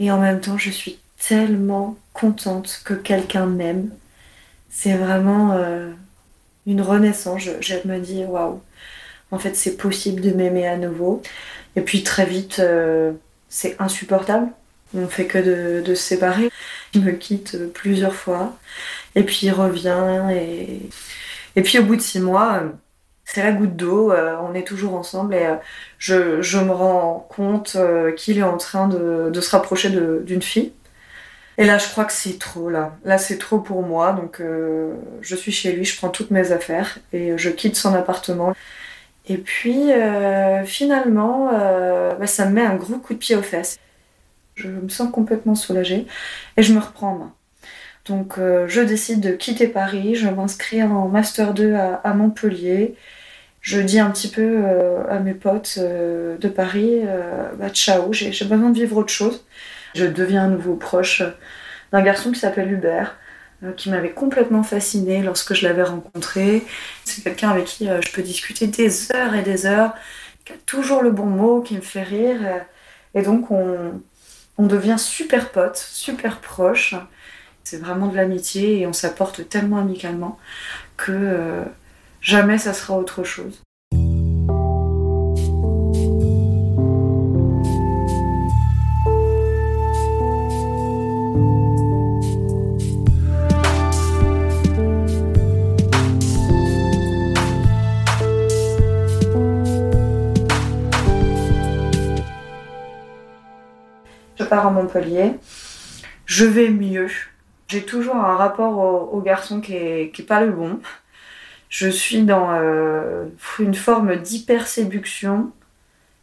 Et en même temps, je suis tellement contente que quelqu'un m'aime. C'est vraiment euh, une renaissance. Je, je me dis, waouh, en fait, c'est possible de m'aimer à nouveau. Et puis très vite, c'est insupportable. On fait que de, de se séparer. Il me quitte plusieurs fois. Et puis il revient. Et, et puis au bout de six mois, c'est la goutte d'eau. euh, on est toujours ensemble. Et euh, je, je me rends compte euh, qu'il est en train de, de se rapprocher d'une fille. Et là, je crois que c'est trop, là. Là, c'est trop pour moi. Donc, je suis chez lui, je prends toutes mes affaires et je quitte son appartement. Et puis, finalement, bah, ça me met un gros coup de pied aux fesses. Je me sens complètement soulagée et je me reprends en main. Donc, euh, je décide de quitter Paris. Je m'inscris en Master 2 à, Montpellier. Je dis un petit peu euh, à mes potes euh, de Paris, bah, ciao, j'ai besoin de vivre autre chose. Je deviens à nouveau proche d'un garçon qui s'appelle Hubert, qui m'avait complètement fascinée lorsque je l'avais rencontré. C'est quelqu'un avec qui je peux discuter des heures et des heures, qui a toujours le bon mot, qui me fait rire. et donc on, on devient super potes, super proches. C'est vraiment de l'amitié et on s'apporte tellement amicalement que euh, jamais ça sera autre chose. À Montpellier. Je vais mieux. J'ai toujours un rapport au, garçon qui est, qui est pas le bon. Je suis dans euh, une forme d'hyper-séduction.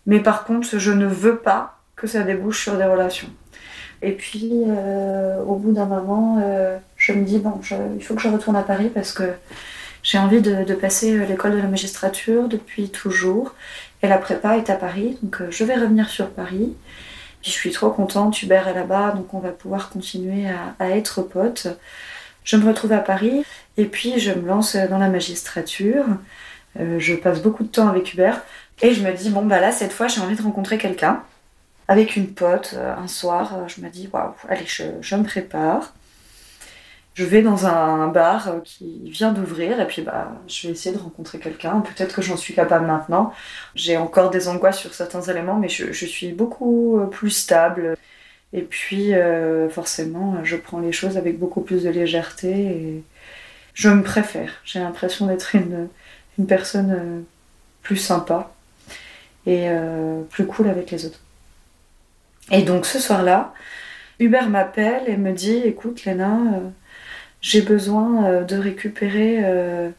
Mais par contre, je ne veux pas que ça débouche sur des relations. Et puis, euh, au bout d'un moment, euh, je me dis, bon, il faut que je retourne à Paris parce que j'ai envie de, passer l'école de la magistrature depuis toujours. Et la prépa est à Paris, donc je vais revenir sur Paris. Je suis trop contente, Hubert est là-bas, donc on va pouvoir continuer à, être potes. Je me retrouve à Paris et puis je me lance dans la magistrature. Euh, je passe beaucoup de temps avec Hubert et je me dis, bon, bah là, cette fois, j'ai envie de rencontrer quelqu'un. Avec une pote, euh, un soir, je me dis, waouh, allez, je me prépare je vais dans un bar euh, qui vient d'ouvrir et puis bah, je vais essayer de rencontrer quelqu'un. Peut-être que j'en suis capable maintenant. J'ai encore des angoisses sur certains éléments, mais je, suis beaucoup euh, plus stable. Et puis euh, forcément, je prends les choses avec beaucoup plus de légèreté et je me préfère. J'ai l'impression d'être une, une, personne plus sympa et plus cool avec les autres. Et donc ce soir-là, Hubert m'appelle et me dit écoute Léna, j'ai besoin euh, de récupérer euh,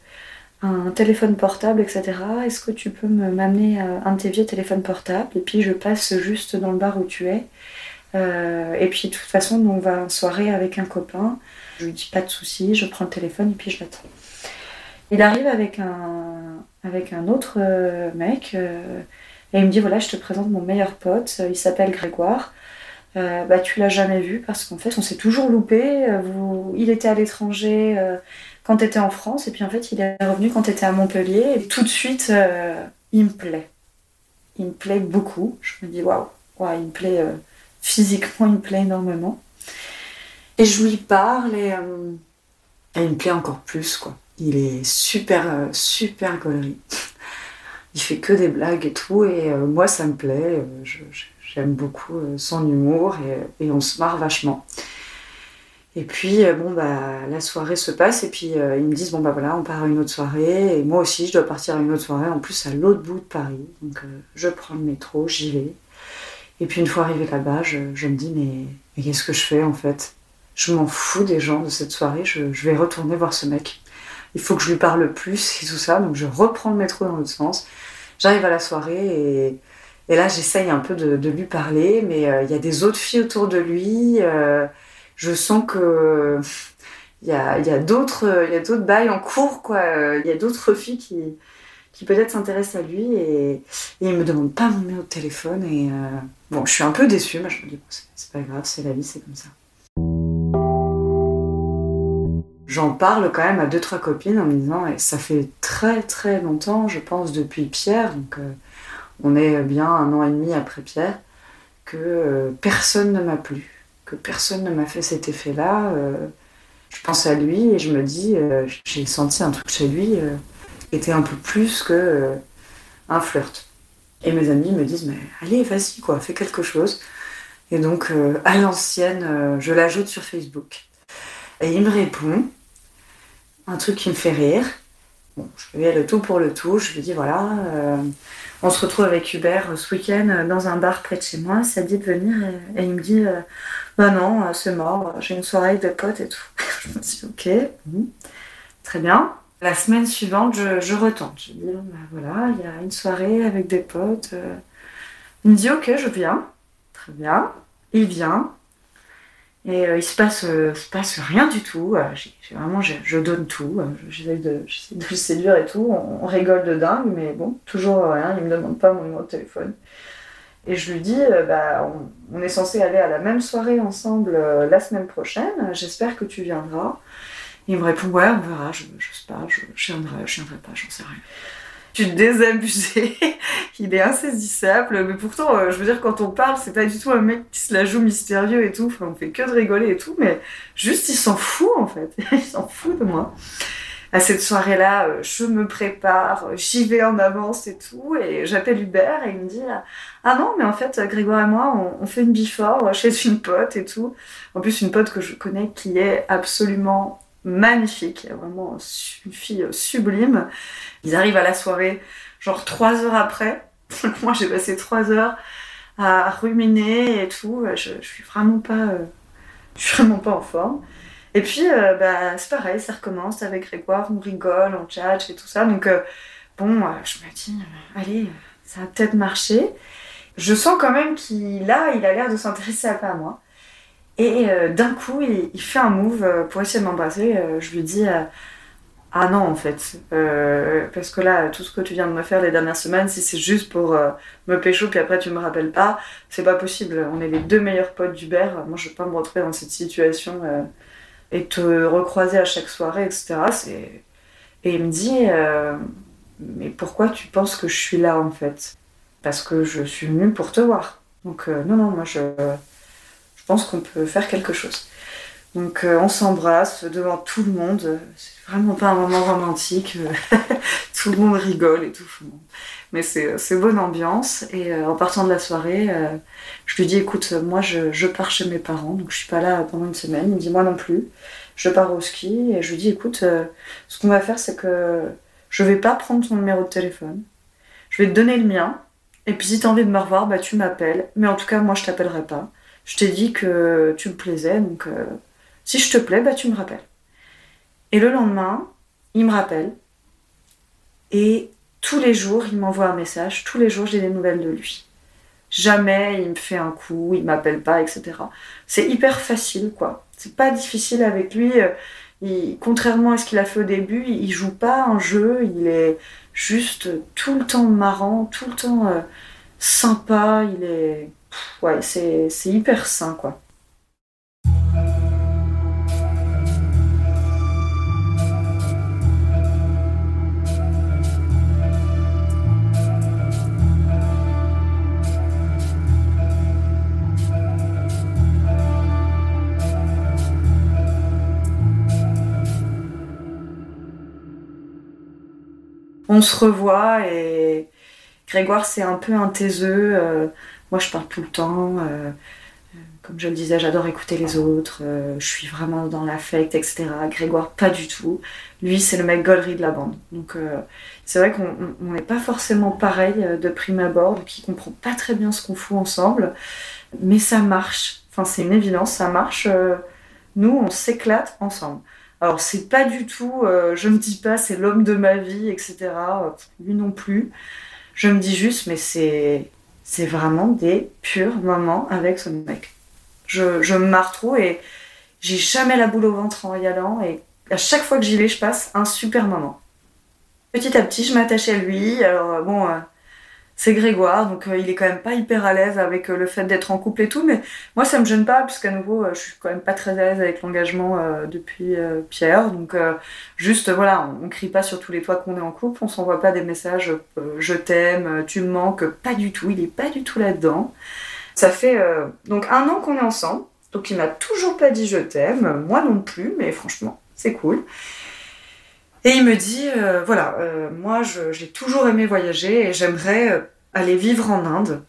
un téléphone portable, etc. Est-ce que tu peux m'amener un de tes vieux téléphones portables? Et puis je passe juste dans le bar où tu es. Euh, et puis de toute façon, on va en soirée avec un copain. Je lui dis pas de soucis, je prends le téléphone et puis je l'attends. Il arrive avec un, avec un autre mec et il me dit voilà, je te présente mon meilleur pote, il s'appelle Grégoire. Euh, bah, tu l'as jamais vu parce qu'en fait on s'est toujours loupé. Euh, il était à l'étranger euh, quand tu étais en France et puis en fait il est revenu quand tu étais à Montpellier et tout de suite il me plaît. Il me plaît beaucoup. Je me dis waouh, il me plaît physiquement, il me plaît énormément. Et je lui parle et, il me plaît encore plus quoi. Il est super super gaulerie. il fait que des blagues et tout et moi ça me plaît. J'aime beaucoup euh, son humour et, on se marre vachement. Et puis, euh, bon, bah, la soirée se passe et puis euh, ils me disent, bon, bah voilà, on part à une autre soirée. Et moi aussi, je dois partir à une autre soirée, en plus à l'autre bout de Paris. Donc, je prends le métro, j'y vais. Et puis, une fois arrivé là-bas, je, me dis, mais, qu'est-ce que je fais en fait? Je m'en fous des gens de cette soirée, je, vais retourner voir ce mec. Il faut que je lui parle plus et tout ça. Donc, je reprends le métro dans l'autre sens. J'arrive à la soirée et et là, j'essaye un peu de, lui parler, mais euh, il y a des autres filles autour de lui. Euh, je sens que il y a, a d'autres bails en cours, quoi. Il y a d'autres filles qui, qui peut-être s'intéressent à lui et, et il me demande pas mon numéro de téléphone. Et euh, bon, je suis un peu déçue, mais je me dis, c'est pas grave, c'est la vie, c'est comme ça. J'en parle quand même à deux, trois copines en me disant, ça fait très très longtemps, je pense, depuis Pierre, donc on est bien un an et demi après Pierre, que euh, personne ne m'a plu, que personne ne m'a fait cet effet-là. Euh, je pense à lui et je me dis, euh, j'ai senti un truc chez lui qui était un peu plus que un flirt. Et mes amis me disent, mais allez, vas-y, quoi, fais quelque chose. Et donc, à l'ancienne, je l'ajoute sur Facebook. Et il me répond, un truc qui me fait rire. Bon, je vais le tout pour le tout. Je lui dis, voilà, on se retrouve avec Hubert ce week-end euh, dans un bar près de chez moi. Ça dit de venir et, il me dit euh, Bah non, euh, c'est mort, j'ai une soirée de potes et tout. je me dis Ok, mhm. très bien. La semaine suivante, je, retente. Je dis bah voilà, il y a une soirée avec des potes. Il me dit Ok, je viens. Très bien. Il vient. Et euh, il se passe, euh, se passe rien du tout. Euh, vraiment, je donne tout. J'essaie de, de, le séduire et tout. On, rigole de dingue, mais bon, toujours rien. Il me demande pas mon numéro de téléphone. Et je lui dis, bah, on, est censé aller à la même soirée ensemble la semaine prochaine. J'espère que tu viendras. il me répond, ouais, on verra. Je, je sais pas, je, je viendrai, je viendrai pas, j'en sais rien désabusé, il est insaisissable, mais pourtant, euh, je veux dire, quand on parle, c'est pas du tout un mec qui se la joue mystérieux et tout, on fait que de rigoler et tout, mais juste, il s'en fout, en fait, il s'en fout de moi. À cette soirée-là, euh, je me prépare, j'y vais en avance et tout, et j'appelle Hubert et il me dit Ah non, mais en fait, Grégoire et moi, on, on fait une before chez une pote et tout. En plus, une pote que je connais qui est absolument magnifique, vraiment une fille sublime. Ils arrivent à la soirée, genre trois heures après. Moi, j'ai passé trois heures à ruminer et tout. Je, suis vraiment pas, euh, vraiment pas en forme. Et puis, euh, bah, c'est pareil, ça recommence avec Grégoire, on rigole, on chat et tout ça. Donc, euh, bon, je me dis, allez, ça va peut-être marcher. Je sens quand même qu'il a, il a l'air de s'intéresser un peu à moi. Et d'un coup, il, fait un move pour essayer de m'embrasser. je lui dis ah non en fait. Euh, parce que là tout ce que tu viens de me faire les dernières semaines si c'est juste pour euh, me pécho puis après tu me rappelles pas c'est pas possible. On est les deux meilleurs potes d'Hubert. Moi je veux pas me retrouver dans cette situation euh, et te recroiser à chaque soirée etc et il me dit mais pourquoi tu penses que je suis là en fait? Parce que je suis venue pour te voir. Donc non non moi je pense qu'on peut faire quelque chose donc euh, on s'embrasse devant tout le monde. C'est vraiment pas un moment romantique. tout le monde rigole et tout. Mais c'est bonne ambiance. Et euh, en partant de la soirée, euh, je lui dis écoute, moi je, pars chez mes parents, donc je suis pas là pendant une semaine. Il me dit moi non plus. Je pars au ski et je lui dis écoute, ce qu'on va faire c'est que je vais pas prendre ton numéro de téléphone. Je vais te donner le mien. Et puis si tu as envie de me revoir, bah tu m'appelles. Mais en tout cas, moi je t'appellerai pas. Je t'ai dit que tu me plaisais, donc si je te plais, bah, tu me rappelles. Et le lendemain, il me rappelle. Et tous les jours, il m'envoie un message. Tous les jours, j'ai des nouvelles de lui. Jamais il me fait un coup, il m'appelle pas, etc. C'est hyper facile, quoi. C'est pas difficile avec lui. Il, contrairement à ce qu'il a fait au début, il, joue pas un jeu, il est juste tout le temps marrant, tout le temps euh, sympa. Il est. ouais, c'est hyper sain, quoi. on se revoit et Grégoire c'est un peu un taiseux. Euh, moi je parle tout le temps. Euh, comme je le disais, j'adore écouter les autres. Euh, je suis vraiment dans l'affect, etc. Grégoire pas du tout. Lui c'est le mec gaulerie de la bande. Donc c'est vrai qu'on n'est pas forcément pareil de prime abord, donc il comprend pas très bien ce qu'on fout ensemble. Mais ça marche. Enfin c'est une évidence, ça marche. nous on s'éclate ensemble. Alors c'est pas du tout, euh, je me dis pas c'est l'homme de ma vie, etc. Lui non plus. Je me dis juste, mais c'est c'est vraiment des purs moments avec ce mec. Je, je me trop et j'ai jamais la boule au ventre en y allant et à chaque fois que j'y vais, je passe un super moment. Petit à petit, je m'attache à lui. Alors bon, euh, c'est Grégoire, donc euh, il est quand même pas hyper à l'aise avec euh, le fait d'être en couple et tout, mais moi ça me gêne pas, puisqu'à nouveau euh, je suis quand même pas très à l'aise avec l'engagement depuis Pierre, donc juste voilà, on, crie pas sur tous les toits qu'on est en couple, on s'envoie pas des messages je t'aime, tu me manques, pas du tout, il est pas du tout là-dedans. Ça fait donc un an qu'on est ensemble, donc il m'a toujours pas dit je t'aime, moi non plus, mais franchement c'est cool. Et il me dit, euh, voilà, euh, moi j'ai toujours aimé voyager et j'aimerais euh, aller vivre en Inde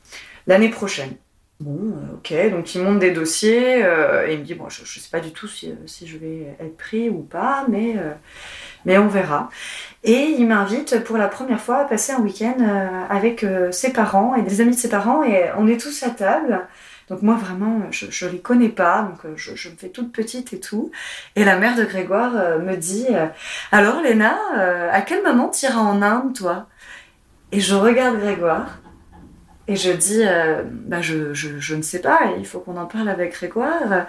l'année prochaine. Bon, ok, donc il monte des dossiers et il me dit, bon, je ne sais pas du tout si, je vais être pris ou pas, mais, mais on verra. Et il m'invite pour la première fois à passer un week-end avec ses parents et des amis de ses parents et on est tous à table. Donc moi vraiment, je ne les connais pas, donc euh, je, me fais toute petite et tout. Et la mère de Grégoire euh, me dit, euh, alors Léna, à quel moment tu iras en Inde toi? Et je regarde Grégoire et je dis, bah, je, je, ne sais pas, il faut qu'on en parle avec Grégoire.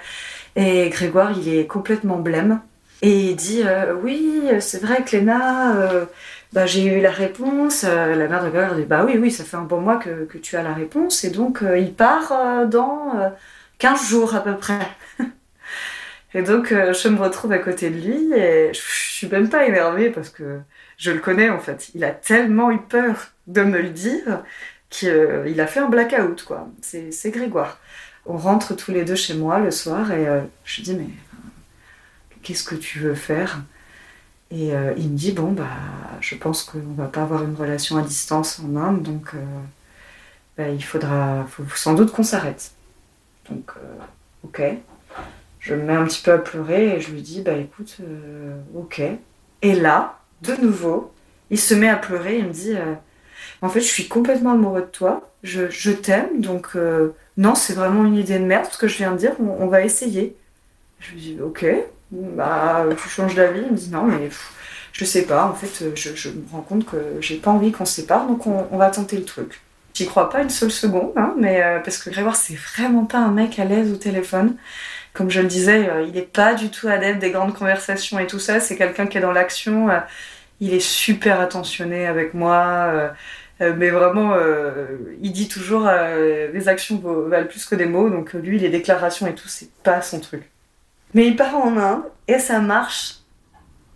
Et Grégoire, il est complètement blême. Et il dit, oui, c'est vrai que Léna bah, j'ai eu la réponse. Euh, la mère de Grégoire dit Bah oui, oui, ça fait un bon mois que, que tu as la réponse. Et donc, euh, il part euh, dans 15 jours à peu près. et donc, je me retrouve à côté de lui et je, suis même pas énervée parce que je le connais en fait. Il a tellement eu peur de me le dire qu'il a fait un blackout, quoi. C'est Grégoire. On rentre tous les deux chez moi le soir et je lui dis Mais qu'est-ce que tu veux faire? Et euh, il me dit bon bah je pense qu'on va pas avoir une relation à distance en Inde, donc euh, bah, il faudra sans doute qu'on s'arrête. Donc euh, ok. Je me mets un petit peu à pleurer et je lui dis bah écoute ok. Et là, de nouveau, il se met à pleurer, il me dit en fait je suis complètement amoureux de toi, je, je t'aime, donc non c'est vraiment une idée de merde ce que je viens de dire, on va essayer. Je lui dis ok, bah, tu changes d'avis Il me dit non, mais je sais pas, en fait, je, me rends compte que j'ai pas envie qu'on se sépare, donc on, va tenter le truc. J'y crois pas une seule seconde, hein, mais euh, parce que Grégoire, c'est vraiment pas un mec à l'aise au téléphone. comme je le disais, il n'est pas du tout adepte des grandes conversations et tout ça. C'est quelqu'un qui est dans l'action. il est super attentionné avec moi. mais vraiment, il dit toujours les actions valent plus que des mots. Donc lui, les déclarations et tout, c'est pas son truc. Mais il part en Inde et ça marche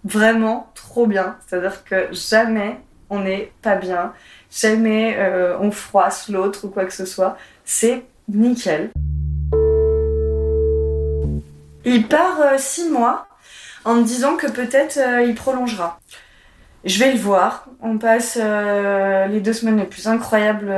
vraiment trop bien. C'est-à-dire que jamais on n'est pas bien, jamais euh, on froisse l'autre ou quoi que ce soit. C'est nickel. Il part euh, six mois en me disant que peut-être euh, il prolongera. Je vais le voir. On passe les deux semaines les plus incroyables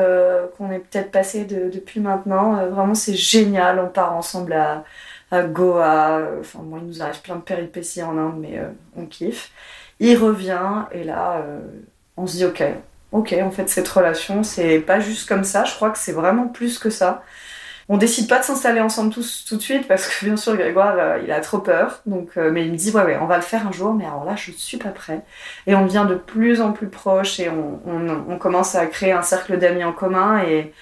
qu'on ait peut-être passées depuis maintenant. vraiment, c'est génial. On part ensemble à, à Goa. Enfin, moi, il nous arrive plein de péripéties en Inde, mais euh, on kiffe. Il revient et là, euh, on se dit ok, ok, en fait, cette relation, c'est pas juste comme ça. Je crois que c'est vraiment plus que ça. On décide pas de s'installer ensemble tous tout de suite parce que bien sûr Grégoire euh, il a trop peur donc mais il me dit ouais ouais on va le faire un jour mais alors là je suis pas prêt et on devient de plus en plus proches et on commence à créer un cercle d'amis en commun et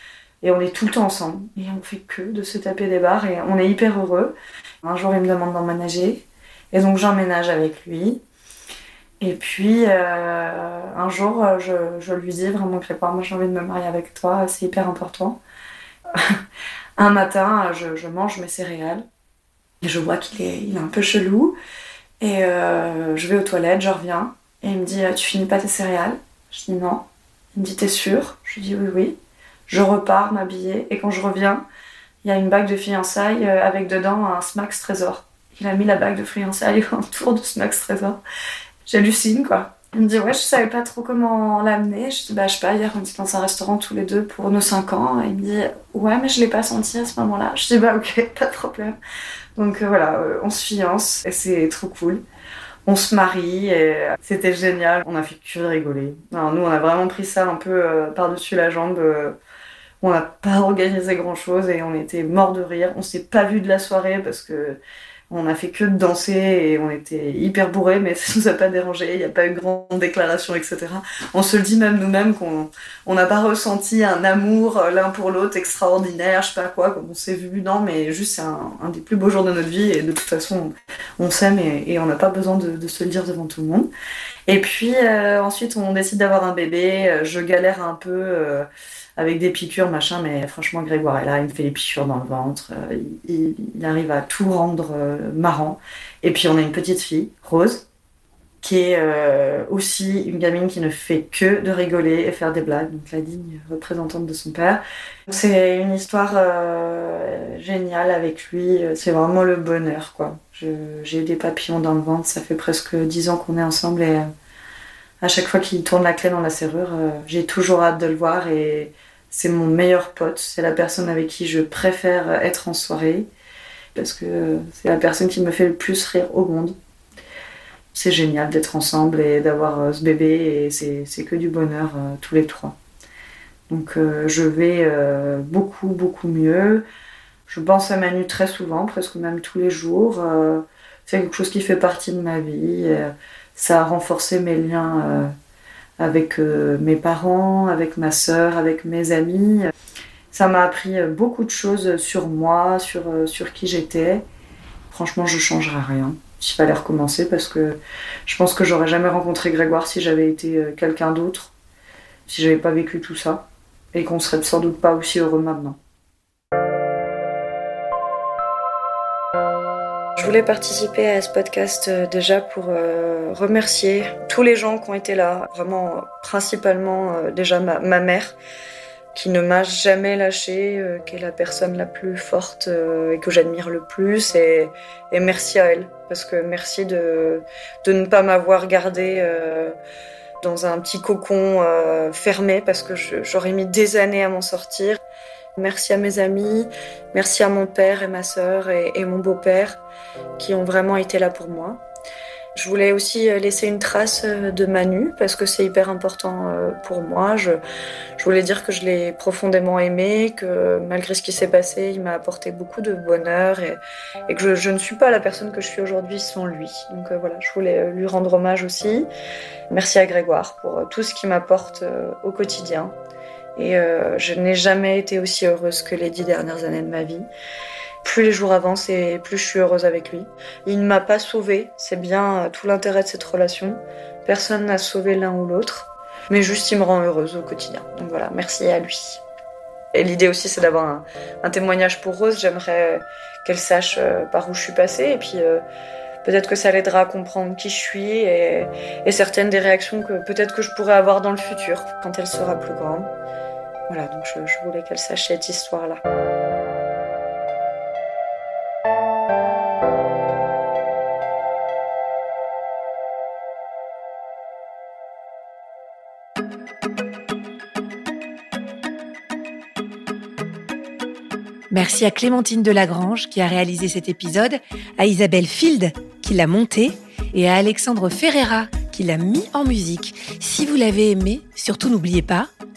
et on est tout le temps ensemble. Et on fait que de se taper des barres et on est hyper heureux. Un jour, il me demande d'emménager. Et donc, j'emménage avec lui. Et puis, euh, un jour, je, je, lui dis vraiment, Grégoire, moi j'ai envie de me marier avec toi, c'est hyper important. un matin, je, mange mes céréales et je vois qu'il est, il est un peu chelou. Et euh, je vais aux toilettes, je reviens. Et il me dit, tu finis pas tes céréales? Je dis non. Il me dit, t'es sûr Je dis oui, oui. Je repars m'habiller et quand je reviens, il y a une bague de fiançailles euh, avec dedans un Smax Trésor. Il a mis la bague de fiançailles autour du Smax Trésor. J'hallucine quoi. Il me dit ouais je savais pas trop comment l'amener. Je dis bah je sais pas hier on était dans un restaurant tous les deux pour nos 5 ans. Et il me dit ouais mais je l'ai pas senti à ce moment-là. Je dis bah ok pas de problème. Donc euh, voilà euh, on se fiance et c'est trop cool. On se marie et c'était génial. On a fait que rigoler. Alors, nous on a vraiment pris ça un peu par-dessus la jambe on n'a pas organisé grand chose et on était mort de rire. On s'est pas vu de la soirée parce que on a fait que de danser et on était hyper bourrés, mais ça nous a pas dérangé. Il n'y a pas eu grande déclaration, etc. On se le dit même nous-mêmes qu'on n'a pas ressenti un amour l'un pour l'autre extraordinaire, je sais pas quoi, comme on s'est vu. Non, mais juste c'est un, des plus beaux jours de notre vie et de toute façon on, s'aime et, on n'a pas besoin de, se le dire devant tout le monde. Et puis euh, ensuite on décide d'avoir un bébé. Je galère un peu. Euh, avec des piqûres, machin, mais franchement, Grégoire est là, il me fait les piqûres dans le ventre, euh, il, arrive à tout rendre euh, marrant. Et puis on a une petite fille, Rose, qui est euh, aussi une gamine qui ne fait que de rigoler et faire des blagues, donc la digne représentante de son père. C'est une histoire géniale avec lui, c'est vraiment le bonheur, quoi. J'ai des papillons dans le ventre, ça fait presque dix ans qu'on est ensemble et à chaque fois qu'il tourne la clé dans la serrure, j'ai toujours hâte de le voir et c'est mon meilleur pote, c'est la personne avec qui je préfère être en soirée, parce que c'est la personne qui me fait le plus rire au monde. C'est génial d'être ensemble et d'avoir euh, ce bébé, et c'est que du bonheur euh, tous les trois. Donc euh, je vais beaucoup, beaucoup mieux. Je pense à Manu très souvent, presque même tous les jours. c'est quelque chose qui fait partie de ma vie. Ça a renforcé mes liens avec euh, mes parents, avec ma sœur, avec mes amis. Ça m'a appris euh, beaucoup de choses sur moi, sur, euh, sur qui j'étais. Franchement, je changerai rien s'il fallait recommencer parce que je pense que j'aurais jamais rencontré Grégoire si j'avais été quelqu'un d'autre, si j'avais pas vécu tout ça et qu'on serait sans doute pas aussi heureux maintenant. Je voulais participer à ce podcast euh, déjà pour euh, remercier tous les gens qui ont été là, vraiment principalement euh, déjà ma, mère qui ne m'a jamais lâchée, qui est la personne la plus forte et que j'admire le plus. Et, merci à elle, parce que merci de, de ne pas m'avoir gardée dans un petit cocon fermé, parce que j'aurais mis des années à m'en sortir. Merci à mes amis, merci à mon père et ma sœur et, mon beau-père qui ont vraiment été là pour moi. Je voulais aussi euh, laisser une trace euh, de Manu parce que c'est hyper important euh, pour moi. Je, voulais dire que je l'ai profondément aimé, que malgré ce qui s'est passé, il m'a apporté beaucoup de bonheur et, que je, ne suis pas la personne que je suis aujourd'hui sans lui. Donc voilà, je voulais lui rendre hommage aussi. Merci à Grégoire pour tout ce qu'il m'apporte au quotidien. Et euh, je n'ai jamais été aussi heureuse que les dix dernières années de ma vie. plus les jours avancent et plus je suis heureuse avec lui. Il ne m'a pas sauvée, c'est bien tout l'intérêt de cette relation. Personne n'a sauvé l'un ou l'autre, mais juste il me rend heureuse au quotidien. Donc voilà, merci à lui. Et l'idée aussi, c'est d'avoir un, témoignage pour Rose. J'aimerais qu'elle sache euh, par où je suis passée et puis euh, peut-être que ça l'aidera à comprendre qui je suis et, certaines des réactions que peut-être que je pourrais avoir dans le futur quand elle sera plus grande. Voilà, donc je, voulais qu'elle sache cette histoire-là. Merci à Clémentine Delagrange qui a réalisé cet épisode, à Isabelle Field qui l'a monté et à Alexandre Ferreira qui l'a mis en musique. Si vous l'avez aimé, surtout n'oubliez pas,